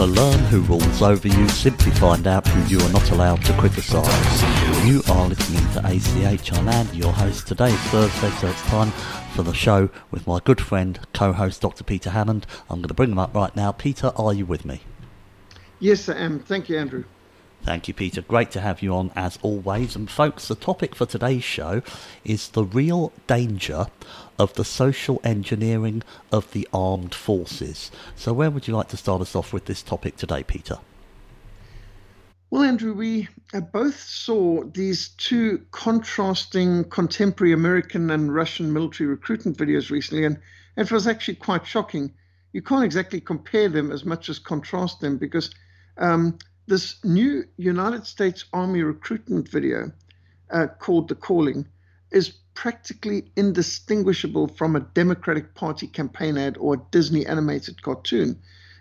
To learn who rules over you, simply find out who you are not allowed to criticise. You are listening to ACH. I'm Andy, your host. Today is Thursday, so it's time for the show with my good friend, co-host Dr. Peter Hammond. I'm going to bring him up right now. Peter, are you with me? Yes, I am. Thank you, Andrew. Thank you, Peter. Great to have you on as always. And folks, the topic for today's show is the real danger of the social engineering of the armed forces. So, where would you like to start us off with this topic today, Peter? Well, Andrew, we uh, both saw these two contrasting contemporary American and Russian military recruitment videos recently, and it was actually quite shocking. You can't exactly compare them as much as contrast them because um, this new United States Army recruitment video uh, called The Calling is practically indistinguishable from a Democratic Party campaign ad or a Disney animated cartoon.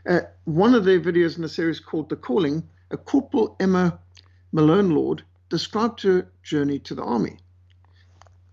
Uh, one of their videos in the series called The Calling, a Corporal Emma Malone Lord described her journey to the Army.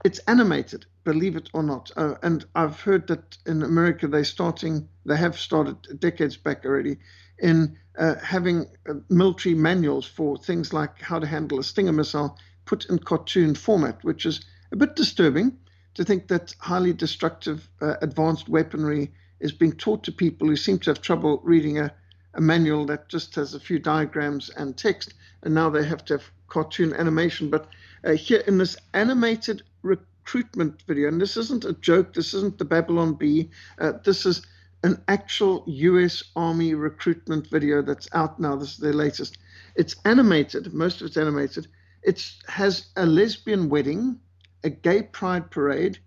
It's animated, believe it or not. Uh, and I've heard that in America they're starting, they have started decades back already, in uh, having uh, military manuals for things like how to handle a Stinger missile put in cartoon format, which is a bit disturbing to think that highly destructive uh, advanced weaponry is being taught to people who seem to have trouble reading a, a manual that just has a few diagrams and text, and now they have to have cartoon animation. But uh, here in this animated recruitment video, and this isn't a joke, this isn't the Babylon Bee, uh, this is an actual US Army recruitment video that's out now. This is their latest. It's animated, most of it's animated. It has a lesbian wedding a gay pride parade,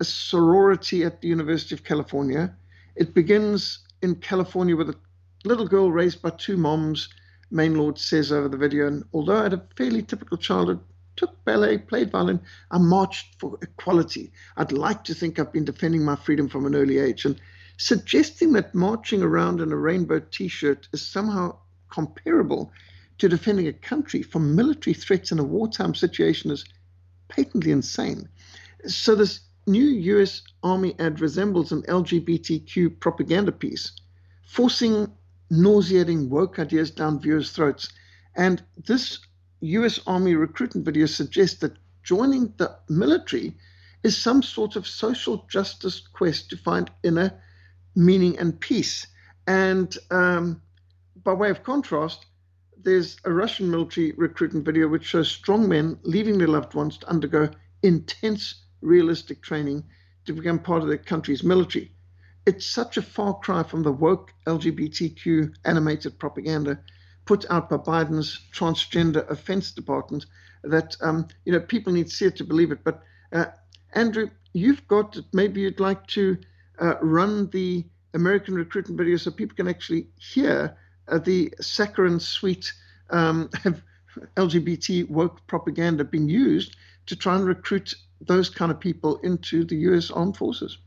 a sorority at the University of California. It begins in California with a little girl raised by two moms, Malone Lord says over the video. And although I had a fairly typical childhood, took ballet, played violin, I marched for equality. I'd like to think I've been defending my freedom from an early age. And suggesting that marching around in a rainbow t shirt is somehow comparable to defending a country from military threats in a wartime situation is patently insane. So this new US Army ad resembles an LGBTQ propaganda piece, forcing nauseating woke ideas down viewers' throats. And this US Army recruitment video suggests that joining the military is some sort of social justice quest to find inner meaning and peace. And um, by way of contrast, there's a Russian military recruitment video which shows strong men leaving their loved ones to undergo intense, realistic training to become part of their country's military. It's such a far cry from the woke LGBTQ animated propaganda put out by Biden's transgender offense department that um, you know people need to see it to believe it. But uh, Andrew, you've got maybe you'd like to uh, run the American recruitment video so people can actually hear uh, the saccharine sweet um, LGBT woke propaganda being used to try and recruit those kind of people into the US armed forces.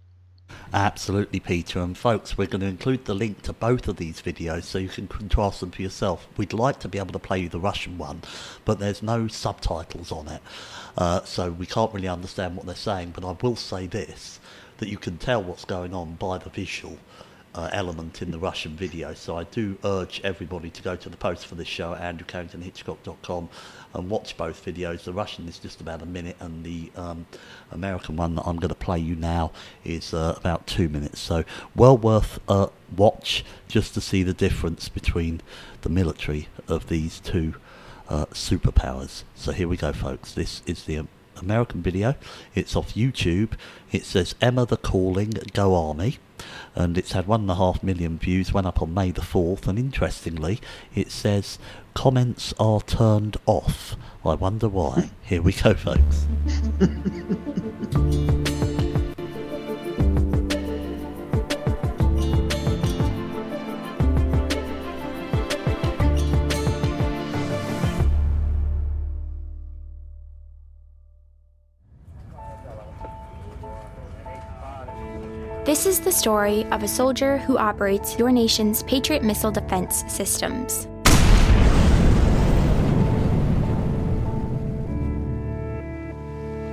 Absolutely, Peter. And folks, we're going to include the link to both of these videos so you can contrast them for yourself. We'd like to be able to play you the Russian one, but there's no subtitles on it. Uh, so we can't really understand what they're saying. But I will say this that you can tell what's going on by the visual uh, element in the Russian video. So I do urge everybody to go to the post for this show at andrewcarringtonhitchcock.com and watch both videos. The Russian is just about a minute, and the um, American one that I'm going to play you now is uh, about two minutes. So well worth a watch just to see the difference between the military of these two uh, superpowers. So here we go, folks. This is the American video. It's off YouTube. It says Emma the Calling, Go Army. And it's had one and a half million views, went up on May the 4th. And interestingly, it says comments are turned off. I wonder why. Here we go, folks. This is the story of a soldier who operates your nation's Patriot missile defense systems.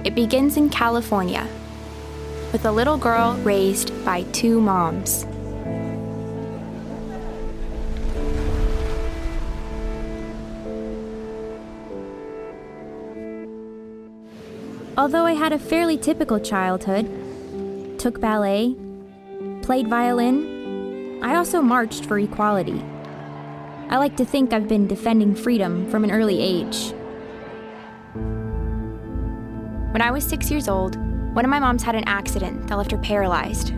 It begins in California with a little girl raised by two moms. Although I had a fairly typical childhood, took ballet, played violin, I also marched for equality. I like to think I've been defending freedom from an early age. When I was six years old, one of my moms had an accident that left her paralyzed.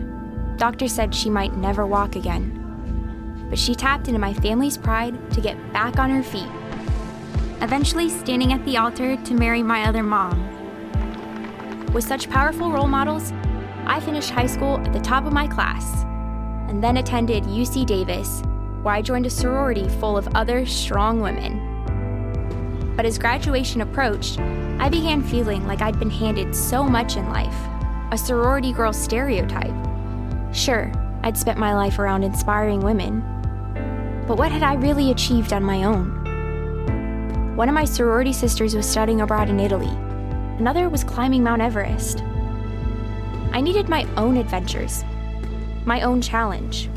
Doctors said she might never walk again. But she tapped into my family's pride to get back on her feet, eventually standing at the altar to marry my other mom. With such powerful role models, I finished high school at the top of my class and then attended UC Davis, where I joined a sorority full of other strong women. But as graduation approached, I began feeling like I'd been handed so much in life a sorority girl stereotype. Sure, I'd spent my life around inspiring women, but what had I really achieved on my own? One of my sorority sisters was studying abroad in Italy, another was climbing Mount Everest. I needed my own adventures, my own challenge.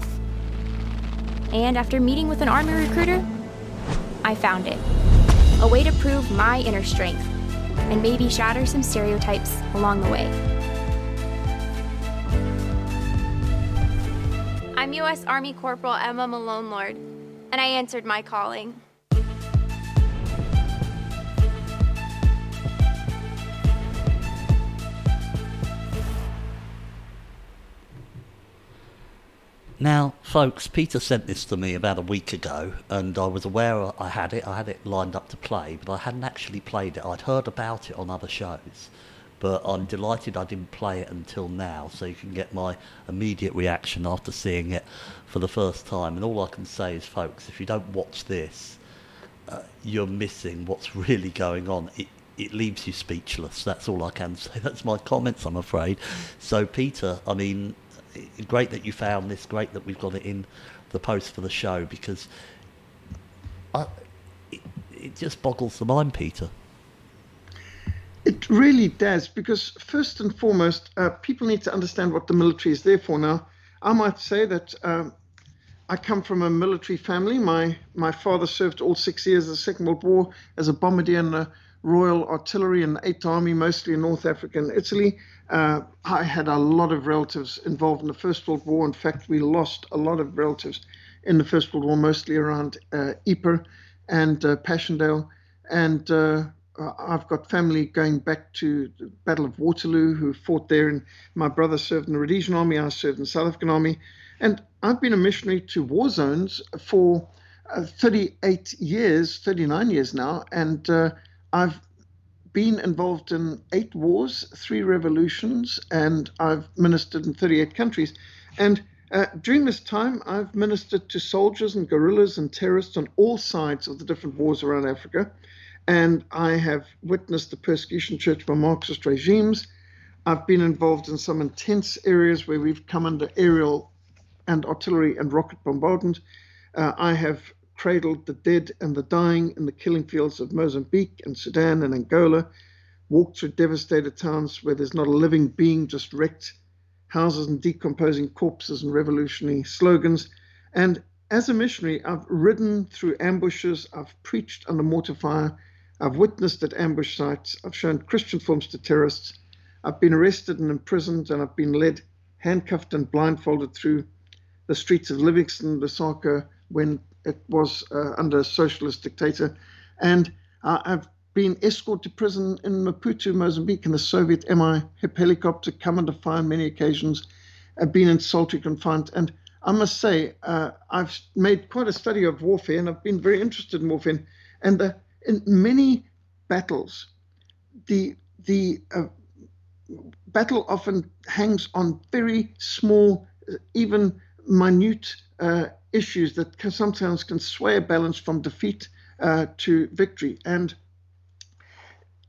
And after meeting with an Army recruiter, I found it a way to prove my inner strength and maybe shatter some stereotypes along the way. I'm U.S. Army Corporal Emma Malone Lord, and I answered my calling. Now, folks, Peter sent this to me about a week ago, and I was aware I had it. I had it lined up to play, but I hadn't actually played it. I'd heard about it on other shows, but I'm delighted I didn't play it until now, so you can get my immediate reaction after seeing it for the first time. And all I can say is, folks, if you don't watch this, uh, you're missing what's really going on. It, it leaves you speechless. That's all I can say. That's my comments, I'm afraid. So, Peter, I mean, great that you found this. Great that we've got it in the post for the show because I, it, it just boggles the mind, Peter. It really does because first and foremost, uh, people need to understand what the military is there for. Now, I might say that um, I come from a military family. My my father served all six years of the Second World War as a bombardier in the Royal Artillery and Eighth Army, mostly in North Africa and Italy. Uh, I had a lot of relatives involved in the First World War. In fact, we lost a lot of relatives in the First World War, mostly around uh, Ypres and uh, Passchendaele. And uh, I've got family going back to the Battle of Waterloo who fought there. And my brother served in the Rhodesian Army. I served in the South African Army. And I've been a missionary to war zones for uh, 38 years, 39 years now. And uh, I've been involved in eight wars, three revolutions, and I've ministered in 38 countries. And uh, during this time, I've ministered to soldiers and guerrillas and terrorists on all sides of the different wars around Africa. And I have witnessed the persecution church by Marxist regimes. I've been involved in some intense areas where we've come under aerial and artillery and rocket bombardment. Uh, I have cradled the dead and the dying in the killing fields of Mozambique and Sudan and Angola, walked through devastated towns where there's not a living being, just wrecked houses and decomposing corpses and revolutionary slogans. And as a missionary, I've ridden through ambushes, I've preached under mortar fire, I've witnessed at ambush sites, I've shown Christian films to terrorists, I've been arrested and imprisoned, and I've been led handcuffed and blindfolded through the streets of Livingstone, Lusaka, when it was uh, under a socialist dictator. And uh, I've been escorted to prison in Maputo, Mozambique, in a Soviet Mi helicopter, come under fire on many occasions. I've been in solitary confinement. And I must say, uh, I've made quite a study of warfare and I've been very interested in warfare. And the, in many battles, the, the uh, battle often hangs on very small, even minute uh, issues that can, sometimes can sway a balance from defeat uh, to victory. And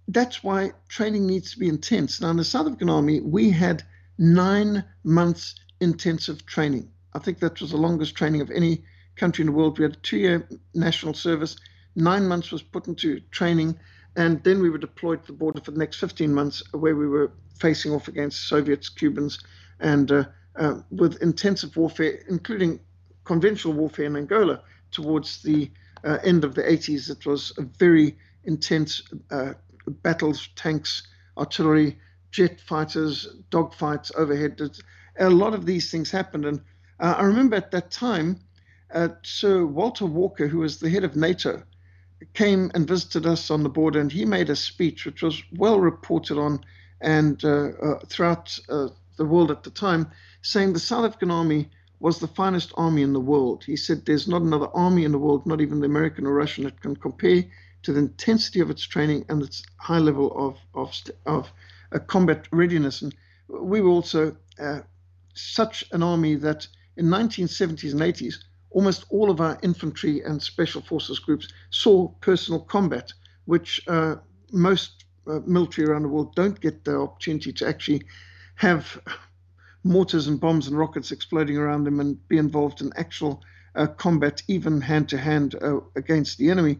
that's why training needs to be intense. Now, in the South African Army, we had nine months intensive training. I think that was the longest training of any country in the world. We had a two year national service, nine months was put into training, and then we were deployed to the border for the next 15 months, where we were facing off against Soviets, Cubans, and uh, uh, with intensive warfare, including conventional warfare in Angola towards the uh, end of the 80s. It was a very intense uh, battles, tanks, artillery, jet fighters, dogfights overhead. A lot of these things happened. And uh, I remember at that time, uh, Sir Walter Walker, who was the head of NATO, came and visited us on the border, and he made a speech which was well reported on and uh, uh throughout the world at the time, saying the South African Army was the finest army in the world. He said there's not another army in the world, not even the American or Russian, that can compare to the intensity of its training and its high level of of, of uh, combat readiness. And we were also uh, such an army that in 1970s and 80s, almost all of our infantry and special forces groups saw personal combat, which uh, most uh, military around the world don't get the opportunity to actually have mortars and bombs and rockets exploding around them and be involved in actual uh, combat, even hand to hand against the enemy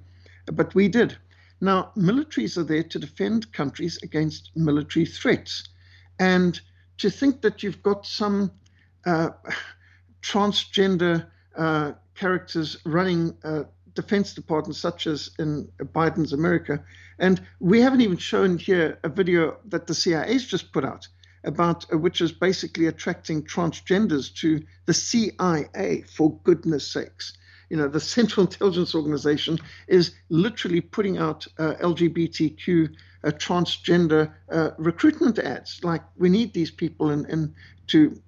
but we did. Now, militaries are there to defend countries against military threats. And to think that you've got some uh, transgender uh, characters running uh, defense departments, such as in Biden's America. And we haven't even shown here a video that the CIA's just put out about uh, which is basically attracting transgenders to the CIA, for goodness sakes you know, the Central Intelligence Organization is literally putting out uh, LGBTQ uh, transgender uh, recruitment ads. Like we need these people and and to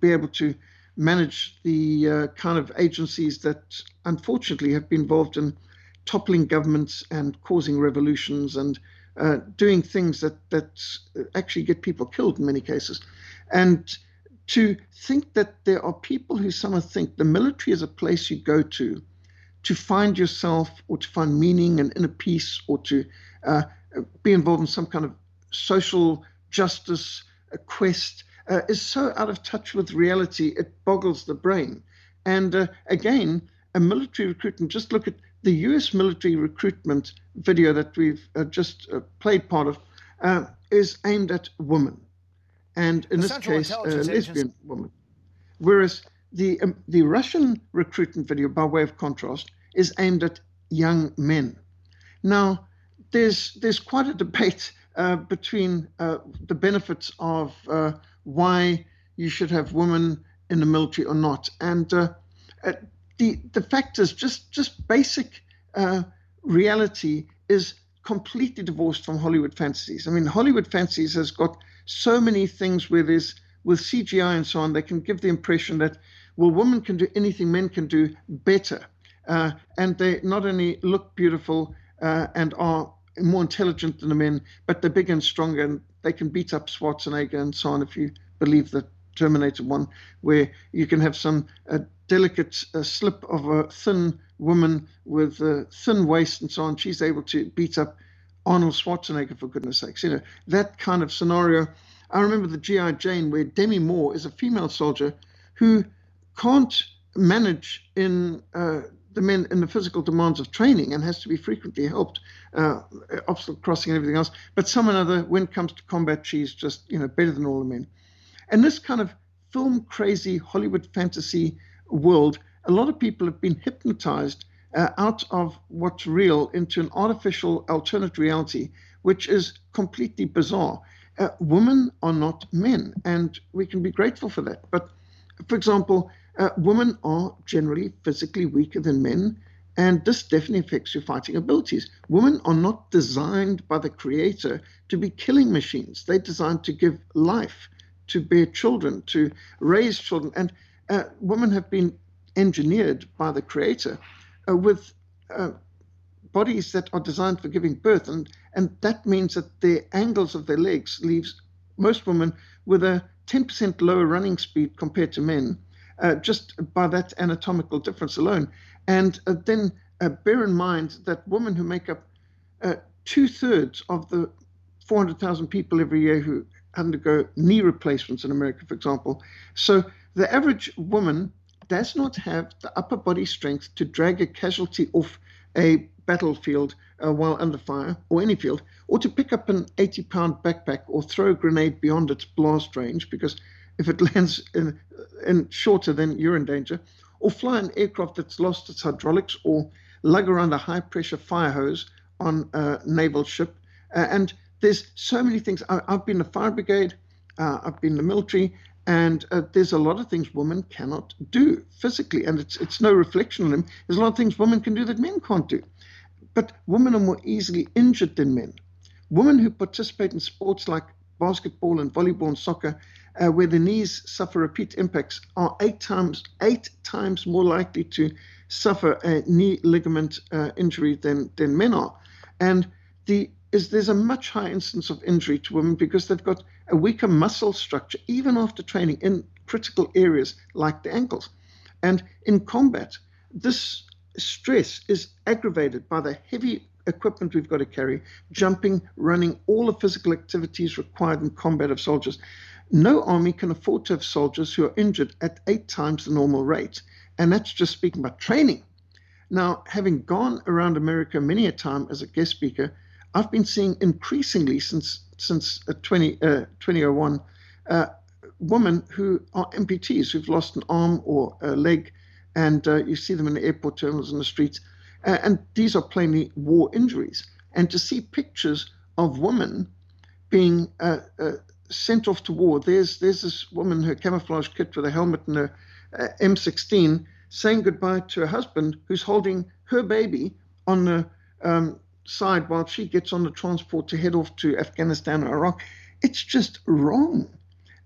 be able to manage the uh, kind of agencies that unfortunately have been involved in toppling governments and causing revolutions and uh, doing things that that actually get people killed in many cases. And to think that there are people who somehow think the military is a place you go to to find yourself or to find meaning and inner peace or to uh, be involved in some kind of social justice quest uh, is so out of touch with reality it boggles the brain. And uh, again, a military recruitment, just look at the US military recruitment video that we've uh, just uh, played part of, uh, is aimed at women and in the this case, a lesbian woman. Whereas the um, the Russian recruitment video, by way of contrast, is aimed at young men. Now, there's there's quite a debate uh, between uh, the benefits of uh, why you should have women in the military or not, and uh, uh, the the fact is just just basic uh, reality is completely divorced from Hollywood fantasies. I mean, Hollywood fantasies has got so many things where there's with CGI and so on, they can give the impression that well, women can do anything men can do better, uh, and they not only look beautiful uh, and are more intelligent than the men, but they're bigger and stronger, and they can beat up Schwarzenegger and so on. If you believe the Terminator one, where you can have some uh, delicate uh, slip of a thin woman with a thin waist and so on, she's able to beat up Arnold Schwarzenegger, for goodness sakes. You know, that kind of scenario. I remember the G.I. Jane, where Demi Moore is a female soldier who can't manage in uh, the men in the physical demands of training and has to be frequently helped, uh, obstacle crossing and everything else. But some another, when it comes to combat, she's just you know better than all the men. And this kind of film crazy Hollywood fantasy world, a lot of people have been hypnotized uh, out of what's real into an artificial alternate reality, which is completely bizarre. Uh, women are not men, and we can be grateful for that. But, for example, uh, women are generally physically weaker than men, and this definitely affects your fighting abilities. Women are not designed by the Creator to be killing machines, they're designed to give life, to bear children, to raise children. And uh, women have been engineered by the Creator uh, with uh, bodies that are designed for giving birth, and, and that means that the angles of their legs leaves most women with a 10% lower running speed compared to men, uh, just by that anatomical difference alone. And uh, then uh, bear in mind that women who make up two thirds of the 400,000 people every year who undergo knee replacements in America, for example. So the average woman does not have the upper body strength to drag a casualty off a battlefield uh, while under fire, or any field, or to pick up an 80 pound backpack or throw a grenade beyond its blast range, because if it lands in, in shorter, then you're in danger, or fly an aircraft that's lost its hydraulics, or lug around a high pressure fire hose on a naval ship. Uh, and there's so many things. I, have been the fire brigade, uh, I've been the military, and uh, there's a lot of things women cannot do physically, and it's it's no reflection on them. There's a lot of things women can do that men can't do, but women are more easily injured than men. Women who participate in sports like basketball and volleyball and soccer, uh, where the knees suffer repeat impacts, are eight times eight times more likely to suffer a knee ligament uh, injury than than men are, and the is there's a much higher instance of injury to women because they've got a weaker muscle structure, even after training in critical areas like the ankles. And in combat, this stress is aggravated by the heavy equipment we've got to carry, jumping, running, all the physical activities required in combat of soldiers. No army can afford to have soldiers who are injured at eight times the normal rate. And that's just speaking about training. Now, having gone around America many a time as a guest speaker, I've been seeing increasingly since since uh, 20, uh, 2001 uh, women who are amputees who've lost an arm or a leg, and uh, you see them in the airport terminals and the streets. Uh, and these are plainly war injuries. And to see pictures of women being uh, sent off to war, there's there's this woman, her camouflage kit with a helmet and a M16, saying goodbye to her husband who's holding her baby on the um, side while she gets on the transport to head off to Afghanistan or Iraq. It's just wrong.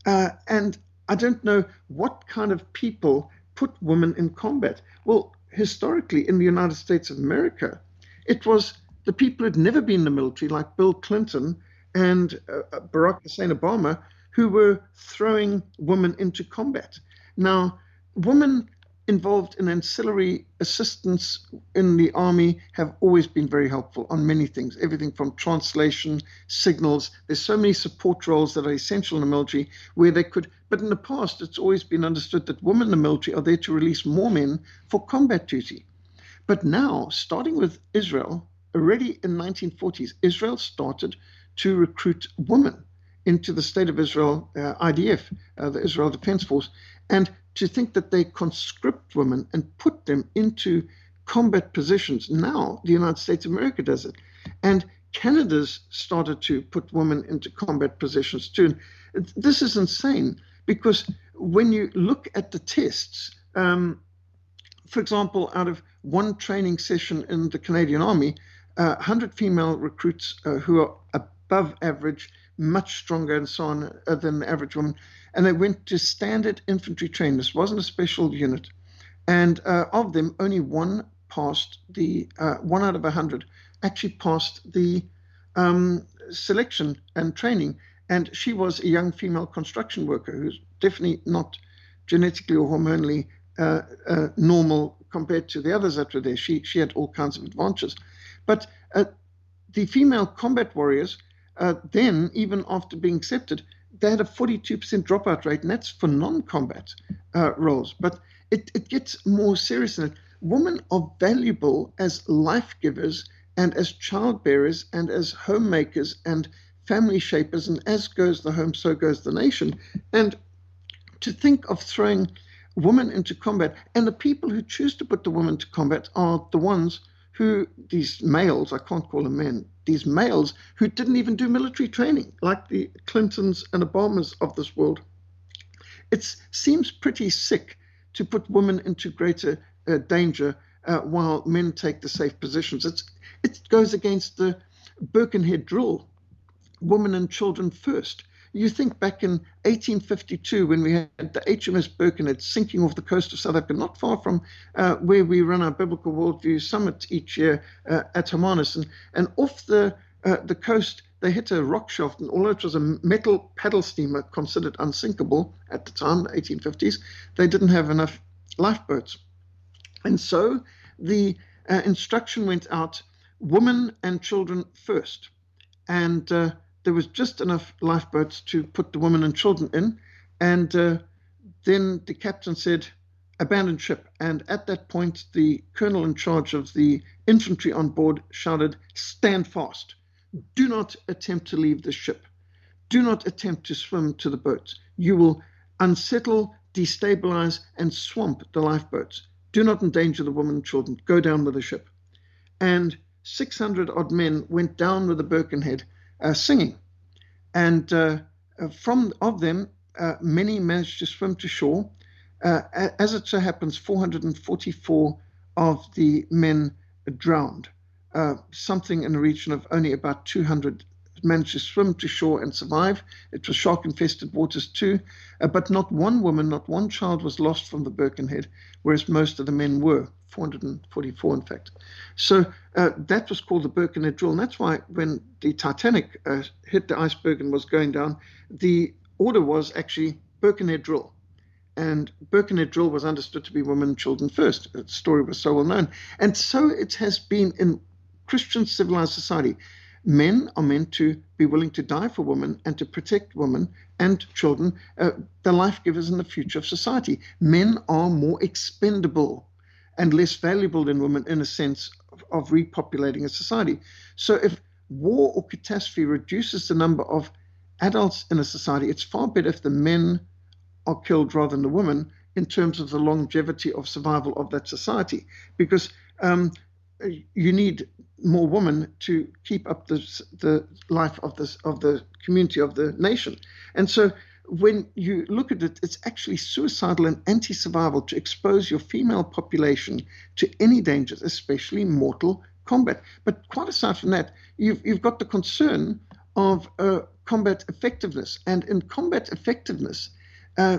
Uh, and I don't know what kind of people put women in combat. Well, historically, in the United States of America, it was the people who'd never been in the military, like Bill Clinton and uh, uh Barack Hussein Obama, who were throwing women into combat. Now, women involved in ancillary assistance in the army have always been very helpful on many things, everything from translation, signals. There's so many support roles that are essential in the military where they could, but in the past, it's always been understood that women in the military are there to release more men for combat duty. But now, starting with Israel, already in 1940s, Israel started to recruit women into the state of Israel, uh, IDF, uh, the Israel Defense Force, and to think that they conscript women and put them into combat positions. Now, the United States of America does it. And Canada's started to put women into combat positions too. And this is insane because when you look at the tests, um, for example, out of one training session in the Canadian Army, uh, 100 female recruits uh, who are above average, much stronger, and so on uh, than the average woman and they went to standard infantry training. This wasn't a special unit. And uh, of them, only one passed the, uh, one out of a hundred actually passed the um, selection and training. And she was a young female construction worker who's definitely not genetically or hormonally uh, uh normal compared to the others that were there. She, she had all kinds of advantages. But uh, the female combat warriors, uh, then, even after being accepted, they had a 42% dropout rate, and that's for non combat uh, roles. But it, it gets more serious than that. Women are valuable as life givers and as child bearers and as homemakers and family shapers. And as goes the home, so goes the nation. And to think of throwing women into combat, and the people who choose to put the women to combat are the ones who, these males, I can't call them men, these males who didn't even do military training, like the Clintons and Obamas of this world. It seems pretty sick to put women into greater uh, danger uh, while men take the safe positions. It's, it goes against the Birkenhead rule women and children first. You think back in 1852 when we had the HMS Birkenhead sinking off the coast of South Africa, not far from uh, where we run our Biblical Worldview Summit each year uh, at Hermanus. And, and off the, uh, the coast, they hit a rock shaft, and although it was a metal paddle steamer considered unsinkable at the time, the 1850s, they didn't have enough lifeboats. And so the uh, instruction went out women and children first. And uh, there was just enough lifeboats to put the women and children in. And uh, then the captain said, abandon ship. And at that point, the colonel in charge of the infantry on board shouted, stand fast. Do not attempt to leave the ship. Do not attempt to swim to the boats. You will unsettle, destabilize, and swamp the lifeboats. Do not endanger the women and children. Go down with the ship. And 600 odd men went down with the Birkenhead singing. And uh, uh, from of them, uh, many managed to swim to shore. Uh, as it so happens, 444 of the men drowned. Uh, something in the region of only about 200 managed to swim to shore and survive. It was shark infested waters too, uh, but not one woman, not one child was lost from the Birkenhead, whereas most of the men were. 444, in fact. So uh, that was called the Birkenhead drill. And that's why when the Titanic uh, hit the iceberg and was going down, the order was actually Birkenhead drill. And Birkenhead drill was understood to be women and children first. The story was so well known. And so it has been in Christian civilized society men are meant to be willing to die for women and to protect women and children, uh, the life givers in the future of society. Men are more expendable and less valuable than women in a sense of, of repopulating a society. So if war or catastrophe reduces the number of adults in a society, it's far better if the men are killed rather than the women in terms of the longevity of survival of that society. Because um, you need more women to keep up the the life of this of the community of the nation. And so when you look at it, it's actually suicidal and anti-survival to expose your female population to any dangers, especially mortal combat. But quite aside from that, you've you've got the concern of uh, combat effectiveness, and in combat effectiveness. Uh,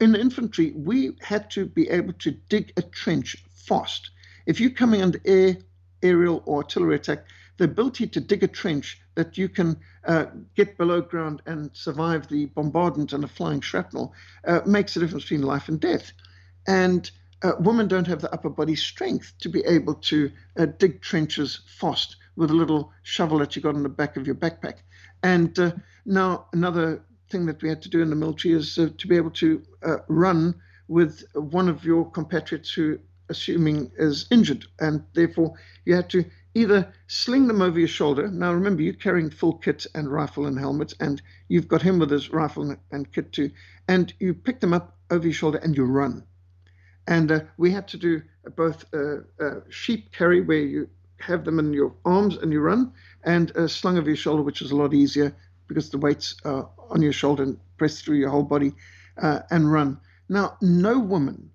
in infantry, we had to be able to dig a trench fast if you're coming under air, aerial, or artillery attack, the ability to dig a trench that you can uh, get below ground and survive the bombardment and the flying shrapnel uh, makes a difference between life and death. And uh, women don't have the upper body strength to be able to uh, dig trenches fast with a little shovel that you got in the back of your backpack. And uh, now, another thing that we had to do in the military is uh, to be able to run with one of your compatriots who assuming is injured, and therefore you had to either sling them over your shoulder. Now remember, you're carrying full kit and rifle and helmet, and you've got him with his rifle and kit too, and you pick them up over your shoulder and you run. And uh, we had to do both a, a sheep carry where you have them in your arms and you run, and a slung over your shoulder, which is a lot easier because the weight's uh, on your shoulder and press through your whole body uh, and run. Now, no woman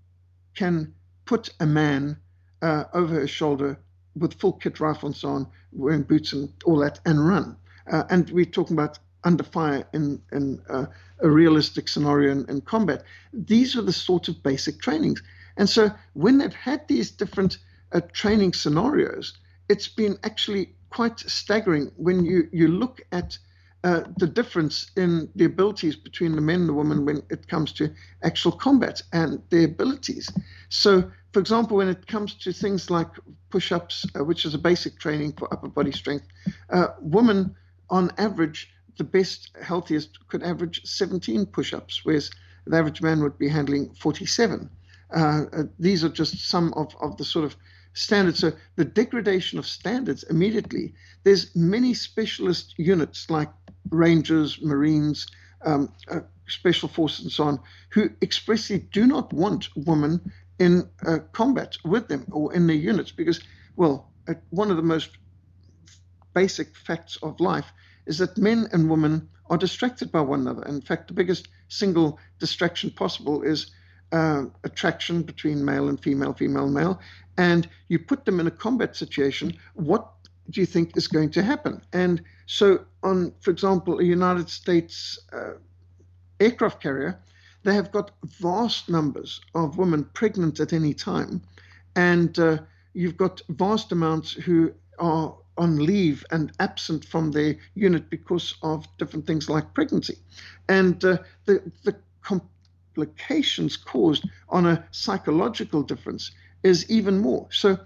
can put a man uh, over his shoulder with full kit rifle and so on, wearing boots and all that, and run. Uh, and we're talking about under fire in, in uh, a realistic scenario in, in, combat. These are the sorts of basic trainings. And so when they've had these different uh, training scenarios, it's been actually quite staggering when you, you look at uh, the difference in the abilities between the men and the women when it comes to actual combat and their abilities. So for example, when it comes to things like push ups, uh, which is a basic training for upper body strength, uh, women on average, the best, healthiest, could average 17 push ups, whereas the average man would be handling 47. Uh, uh, these are just some of, of the sort of standards. So the degradation of standards immediately, there's many specialist units like Rangers, Marines, um, uh, special forces and so on, who expressly do not want women in uh, combat with them or in their units because, well, uh, one of the most basic facts of life is that men and women are distracted by one another. In fact, the biggest single distraction possible is uh, attraction between male and female, female and male, and you put them in a combat situation. What do you think is going to happen? And so, on, for example, a United States uh, aircraft carrier, they have got vast numbers of women pregnant at any time, and uh, you've got vast amounts who are on leave and absent from their unit because of different things like pregnancy, and uh, the the complications caused on a psychological difference is even more. So,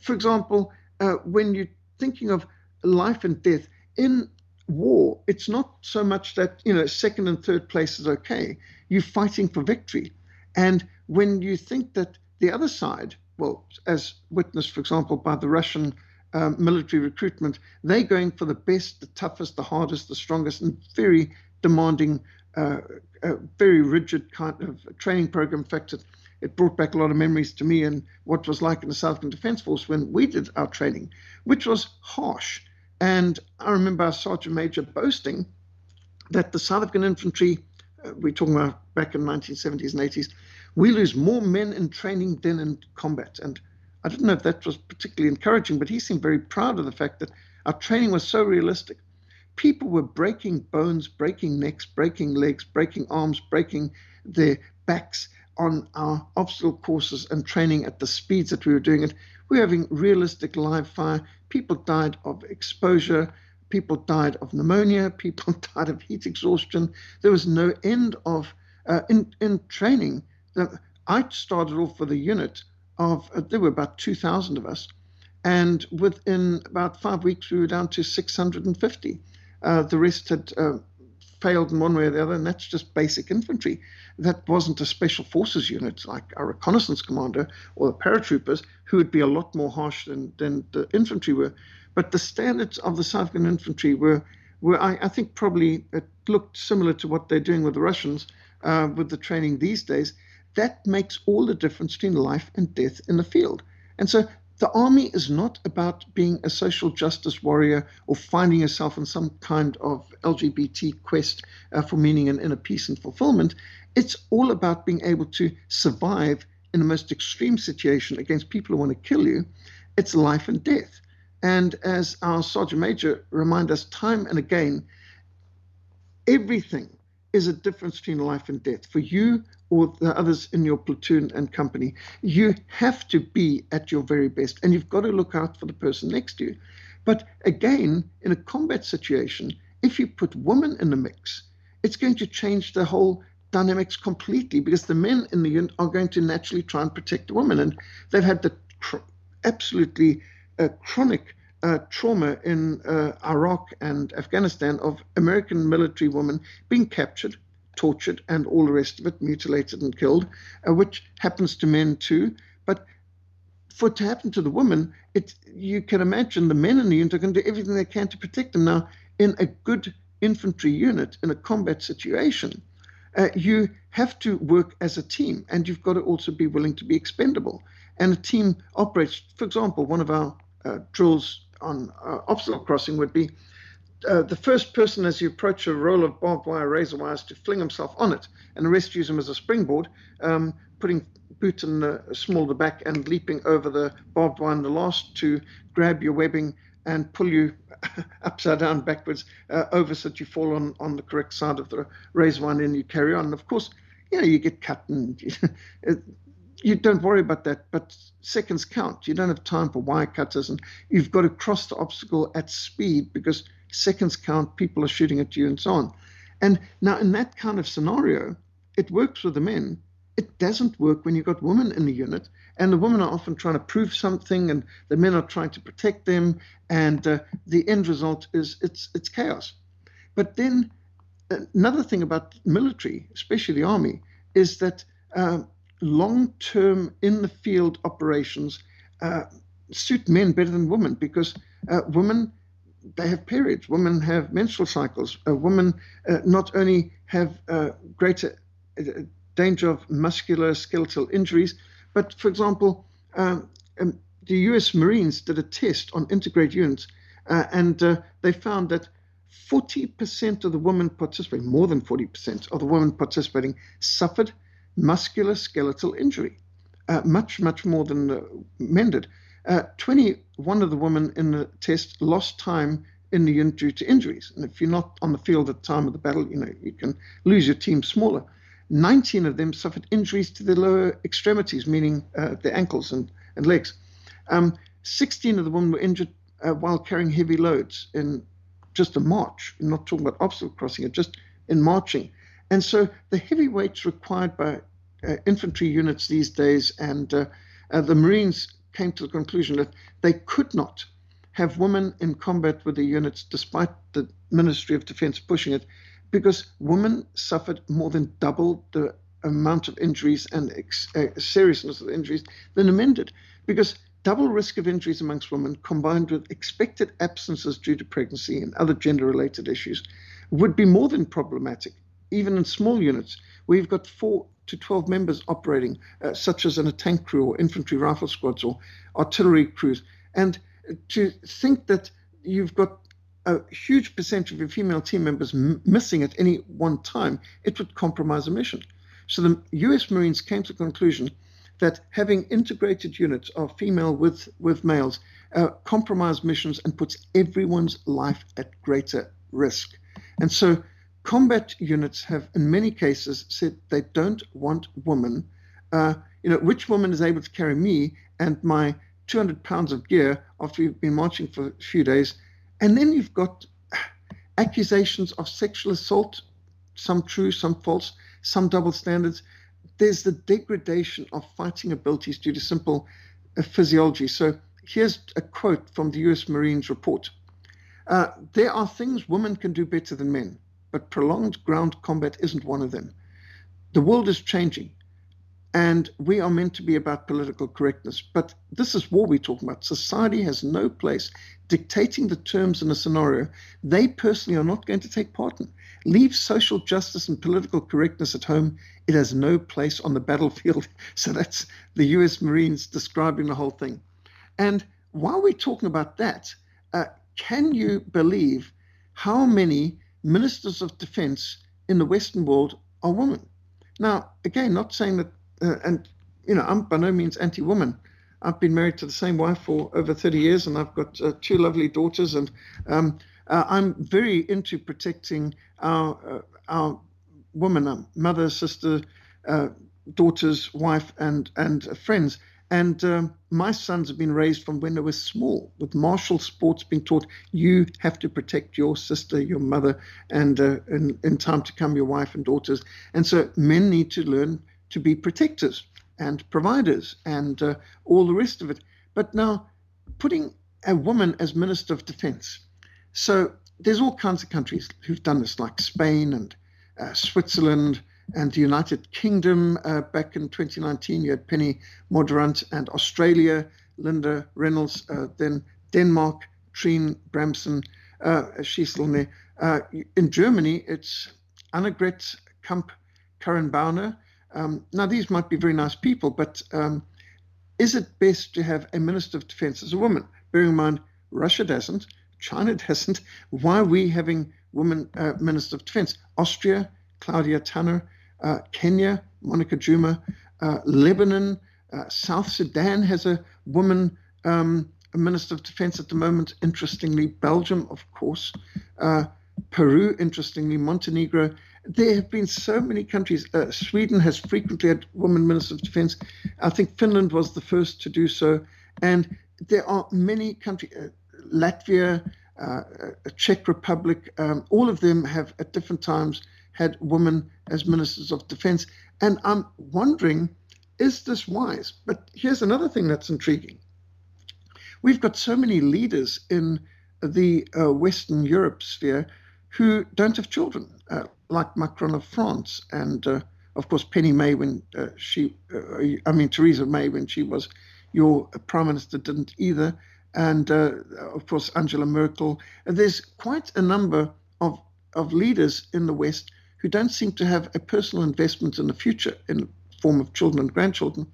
for example, uh, when you're thinking of life and death in war, it's not so much that, you know, second and third place is okay. You're fighting for victory. And when you think that the other side, well, as witnessed, for example, by the Russian um, military recruitment, they're going for the best, the toughest, the hardest, the strongest, and very demanding, uh, uh, very rigid kind of training program. In fact, it, it brought back a lot of memories to me and what was like in the South African Defence Force when we did our training, which was harsh and I remember our Sergeant Major boasting that the South African infantry, uh, we're talking about back in 1970s and 80s, we lose more men in training than in combat. And I didn't know if that was particularly encouraging, but he seemed very proud of the fact that our training was so realistic. People were breaking bones, breaking necks, breaking legs, breaking arms, breaking their backs on our obstacle courses and training at the speeds that we were doing it. We were having realistic live fire. People died of exposure. People died of pneumonia. People died of heat exhaustion. There was no end of uh, in in training. I started off with a unit of uh, there were about 2,000 of us, and within about five weeks we were down to 650. Uh, the rest had uh, failed in one way or the other, and that's just basic infantry. That wasn't a special forces unit like a reconnaissance commander or the paratroopers, who would be a lot more harsh than, than the infantry were. But the standards of the South African infantry were, were I, I think, probably it looked similar to what they're doing with the Russians uh, with the training these days. That makes all the difference between life and death in the field. And so the army is not about being a social justice warrior or finding yourself in some kind of LGBT quest uh, for meaning and inner peace and fulfillment. It's all about being able to survive in the most extreme situation against people who want to kill you. It's life and death. And as our Sergeant Major remind us time and again, everything is a difference between life and death. For you or the others in your platoon and company. You have to be at your very best and you've got to look out for the person next to you. But again, in a combat situation, if you put women in the mix, it's going to change the whole dynamics completely because the men in the unit are going to naturally try and protect the women. And they've had the tr- absolutely uh, chronic uh, trauma in uh, Iraq and Afghanistan of American military women being captured, tortured, and all the rest of it, mutilated and killed, uh, which happens to men too. But for it to happen to the women, it you can imagine the men in the unit are going to do everything they can to protect them. Now, in a good infantry unit, in a combat situation, uh, you have to work as a team, and you've got to also be willing to be expendable. And a team operates, for example, one of our uh, drills on uh, obstacle crossing would be uh, the first person as you approach a roll of barbed wire, razor wires, to fling himself on it, and the rest use him as a springboard, um, putting boot in the small of the back and leaping over the barbed wire in the last to grab your webbing and pull you upside down backwards uh, over so that you fall on, on the correct side of the razor wire and you carry on. And of course, you know, you get cut and you don't worry about that, but seconds count. You don't have time for wire cutters and you've got to cross the obstacle at speed because – seconds count, people are shooting at you, and so on. And now, in that kind of scenario, it works with the men. It doesn't work when you've got women in the unit, and the women are often trying to prove something, and the men are trying to protect them, and uh, the end result is it's it's chaos. But then another thing about military, especially the army, is that uh, long-term in the field operations uh, suit men better than women because uh, women they have periods. Women have menstrual cycles. Uh, women uh, not only have uh, greater uh, danger of muscular skeletal injuries, but for example, um, um, the U.S. Marines did a test on integrated units, uh, and uh, they found that 40% of the women participating, more than 40% of the women participating, suffered muscular skeletal injury, much, much more than men did. Uh, 21 of the women in the test lost time in the unit due to injuries. And if you're not on the field at the time of the battle, you know, you can lose your team smaller. 19 of them suffered injuries to the lower extremities, meaning uh, the ankles and, and legs. Um, 16 of the women were injured uh, while carrying heavy loads in just a march. I'm not talking about obstacle crossing, just in marching. And so the heavy weights required by uh, infantry units these days and uh, uh, the Marines came to the conclusion that they could not have women in combat with the units despite the Ministry of Defense pushing it because women suffered more than double the amount of injuries and ex- uh, seriousness of injuries than the men did because double risk of injuries amongst women combined with expected absences due to pregnancy and other gender related issues would be more than problematic even in small units. You've got four to 12 members operating, uh, such as in a tank crew or infantry rifle squads or artillery crews. And to think that you've got a huge percentage of your female team members m- missing at any one time, it would compromise a mission. So the US Marines came to the conclusion that having integrated units of female with, with males uh, compromise missions and puts everyone's life at greater risk. And so combat units have, in many cases, said they don't want women. Uh, you know, which woman is able to carry me and my 200 pounds of gear after we've been marching for a few days? And then you've got accusations of sexual assault, some true, some false, some double standards. There's the degradation of fighting abilities due to simple uh, physiology. So here's a quote from the US Marines report. Uh, there are things women can do better than men but prolonged ground combat isn't one of them. The world is changing, and we are meant to be about political correctness. But this is war we're talking about. Society has no place dictating the terms in a scenario they personally are not going to take part in. Leave social justice and political correctness at home. It has no place on the battlefield. So that's the US Marines describing the whole thing. And while we're talking about that, uh, can you believe how many ministers of defense in the Western world are women. Now, again, not saying that, uh, and you know, I'm by no means anti-woman. I've been married to the same wife for over 30 years, and I've got uh, two lovely daughters, and um, uh, I'm very into protecting our uh, our woman, our mother, sister, uh, daughter's wife, and and friends. And um, my sons have been raised from when they were small, with martial sports being taught. You have to protect your sister, your mother, and uh, in, time to come, your wife and daughters. And so men need to learn to be protectors and providers and uh, all the rest of it. But now, putting a woman as Minister of Defense. So there's all kinds of countries who've done this, like Spain and uh, Switzerland and the United Kingdom uh, back in 2019. You had Penny Mordaunt and Australia, Linda Reynolds, uh, then Denmark, Trine Bramsen, uh, she's still there. Uh, in Germany, it's Annegret Kamp Karen Bauner. Um, now, these might be very nice people, but um, is it best to have a Minister of Defense as a woman? Bearing in mind, Russia doesn't, China doesn't. Why are we having women uh, Minister of Defense? Austria, Klaudia Tanner, uh, Kenya, Monica Juma, uh, Lebanon, uh, South Sudan has a woman um, a minister of defense at the moment. Interestingly, Belgium, of course, uh, Peru, interestingly, Montenegro. There have been so many countries. Uh, Sweden has frequently had women ministers of defense. I think Finland was the first to do so, and there are many countries. Uh, Latvia, Czech Republic, um, all of them have at different times had women as ministers of defense. And I'm wondering, is this wise? But here's another thing that's intriguing. We've got so many leaders in the uh, Western Europe sphere who don't have children, uh, like Macron of France, and uh, of course Penny May when uh, she, uh, I mean Theresa May when she was your prime minister didn't either. and uh, of course Angela Merkel. There's quite a number of, of leaders in the West who don't seem to have a personal investment in the future in the form of children and grandchildren.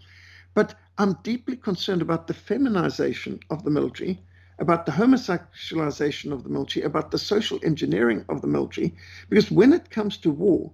But I'm deeply concerned about the feminization of the military, about the homosexualization of the military, about the social engineering of the military, because when it comes to war,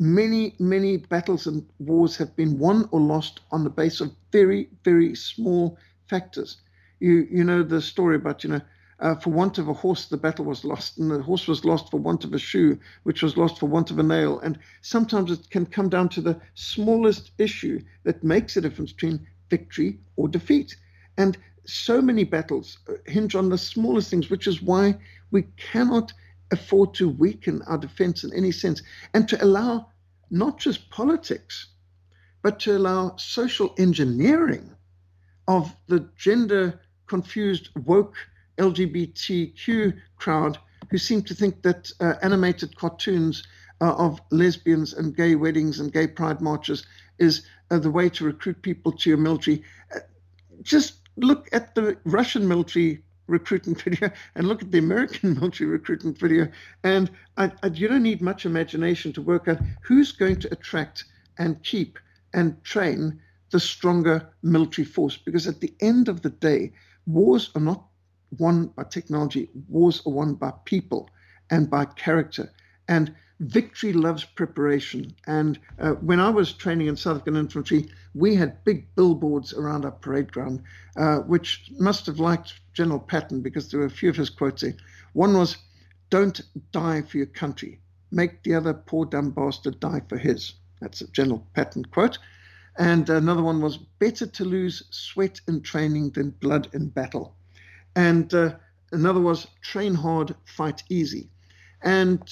many, many battles and wars have been won or lost on the base of very, very small factors. You, you know the story about, you know, uh, for want of a horse, the battle was lost, and the horse was lost for want of a shoe, which was lost for want of a nail. And sometimes it can come down to the smallest issue that makes a difference between victory or defeat. And so many battles uh, hinge on the smallest things, which is why we cannot afford to weaken our defense in any sense and to allow not just politics, but to allow social engineering of the gender confused, woke LGBTQ crowd who seem to think that uh, animated cartoons uh, of lesbians and gay weddings and gay pride marches is uh, the way to recruit people to your military. Uh, just look at the Russian military recruitment video and look at the American military recruitment video, and I, I, you don't need much imagination to work out who's going to attract and keep and train the stronger military force. Because at the end of the day, wars are not won by technology, wars are won by people and by character. And victory loves preparation. And uh, when I was training in South African infantry, we had big billboards around our parade ground, uh, which must have liked General Patton because there were a few of his quotes there. One was, Don't die for your country. Make the other poor dumb bastard die for his. That's a General Patton quote. And another one was, Better to lose sweat in training than blood in battle. And uh, another was train hard, fight easy. And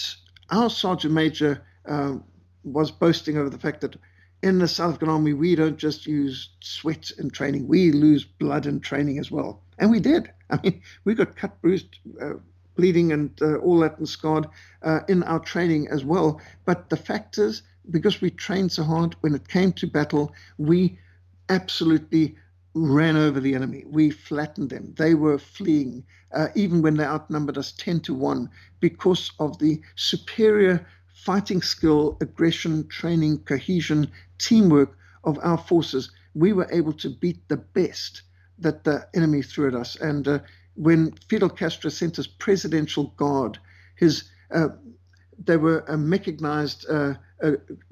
our sergeant major uh, was boasting over the fact that in the South African Army, we don't just use sweat in training, we lose blood in training as well. And we did. I mean, we got cut, bruised, uh, bleeding, and uh, all that and scarred uh, in our training as well. But the fact is, because we trained so hard, when it came to battle, we absolutely ran over the enemy. We flattened them. They were fleeing, uh, even when they outnumbered us 10 to 1, because of the superior fighting skill, aggression, training, cohesion, teamwork of our forces. We were able to beat the best that the enemy threw at us. And uh, when Fidel Castro sent his presidential guard, his uh, they were a mechanized uh,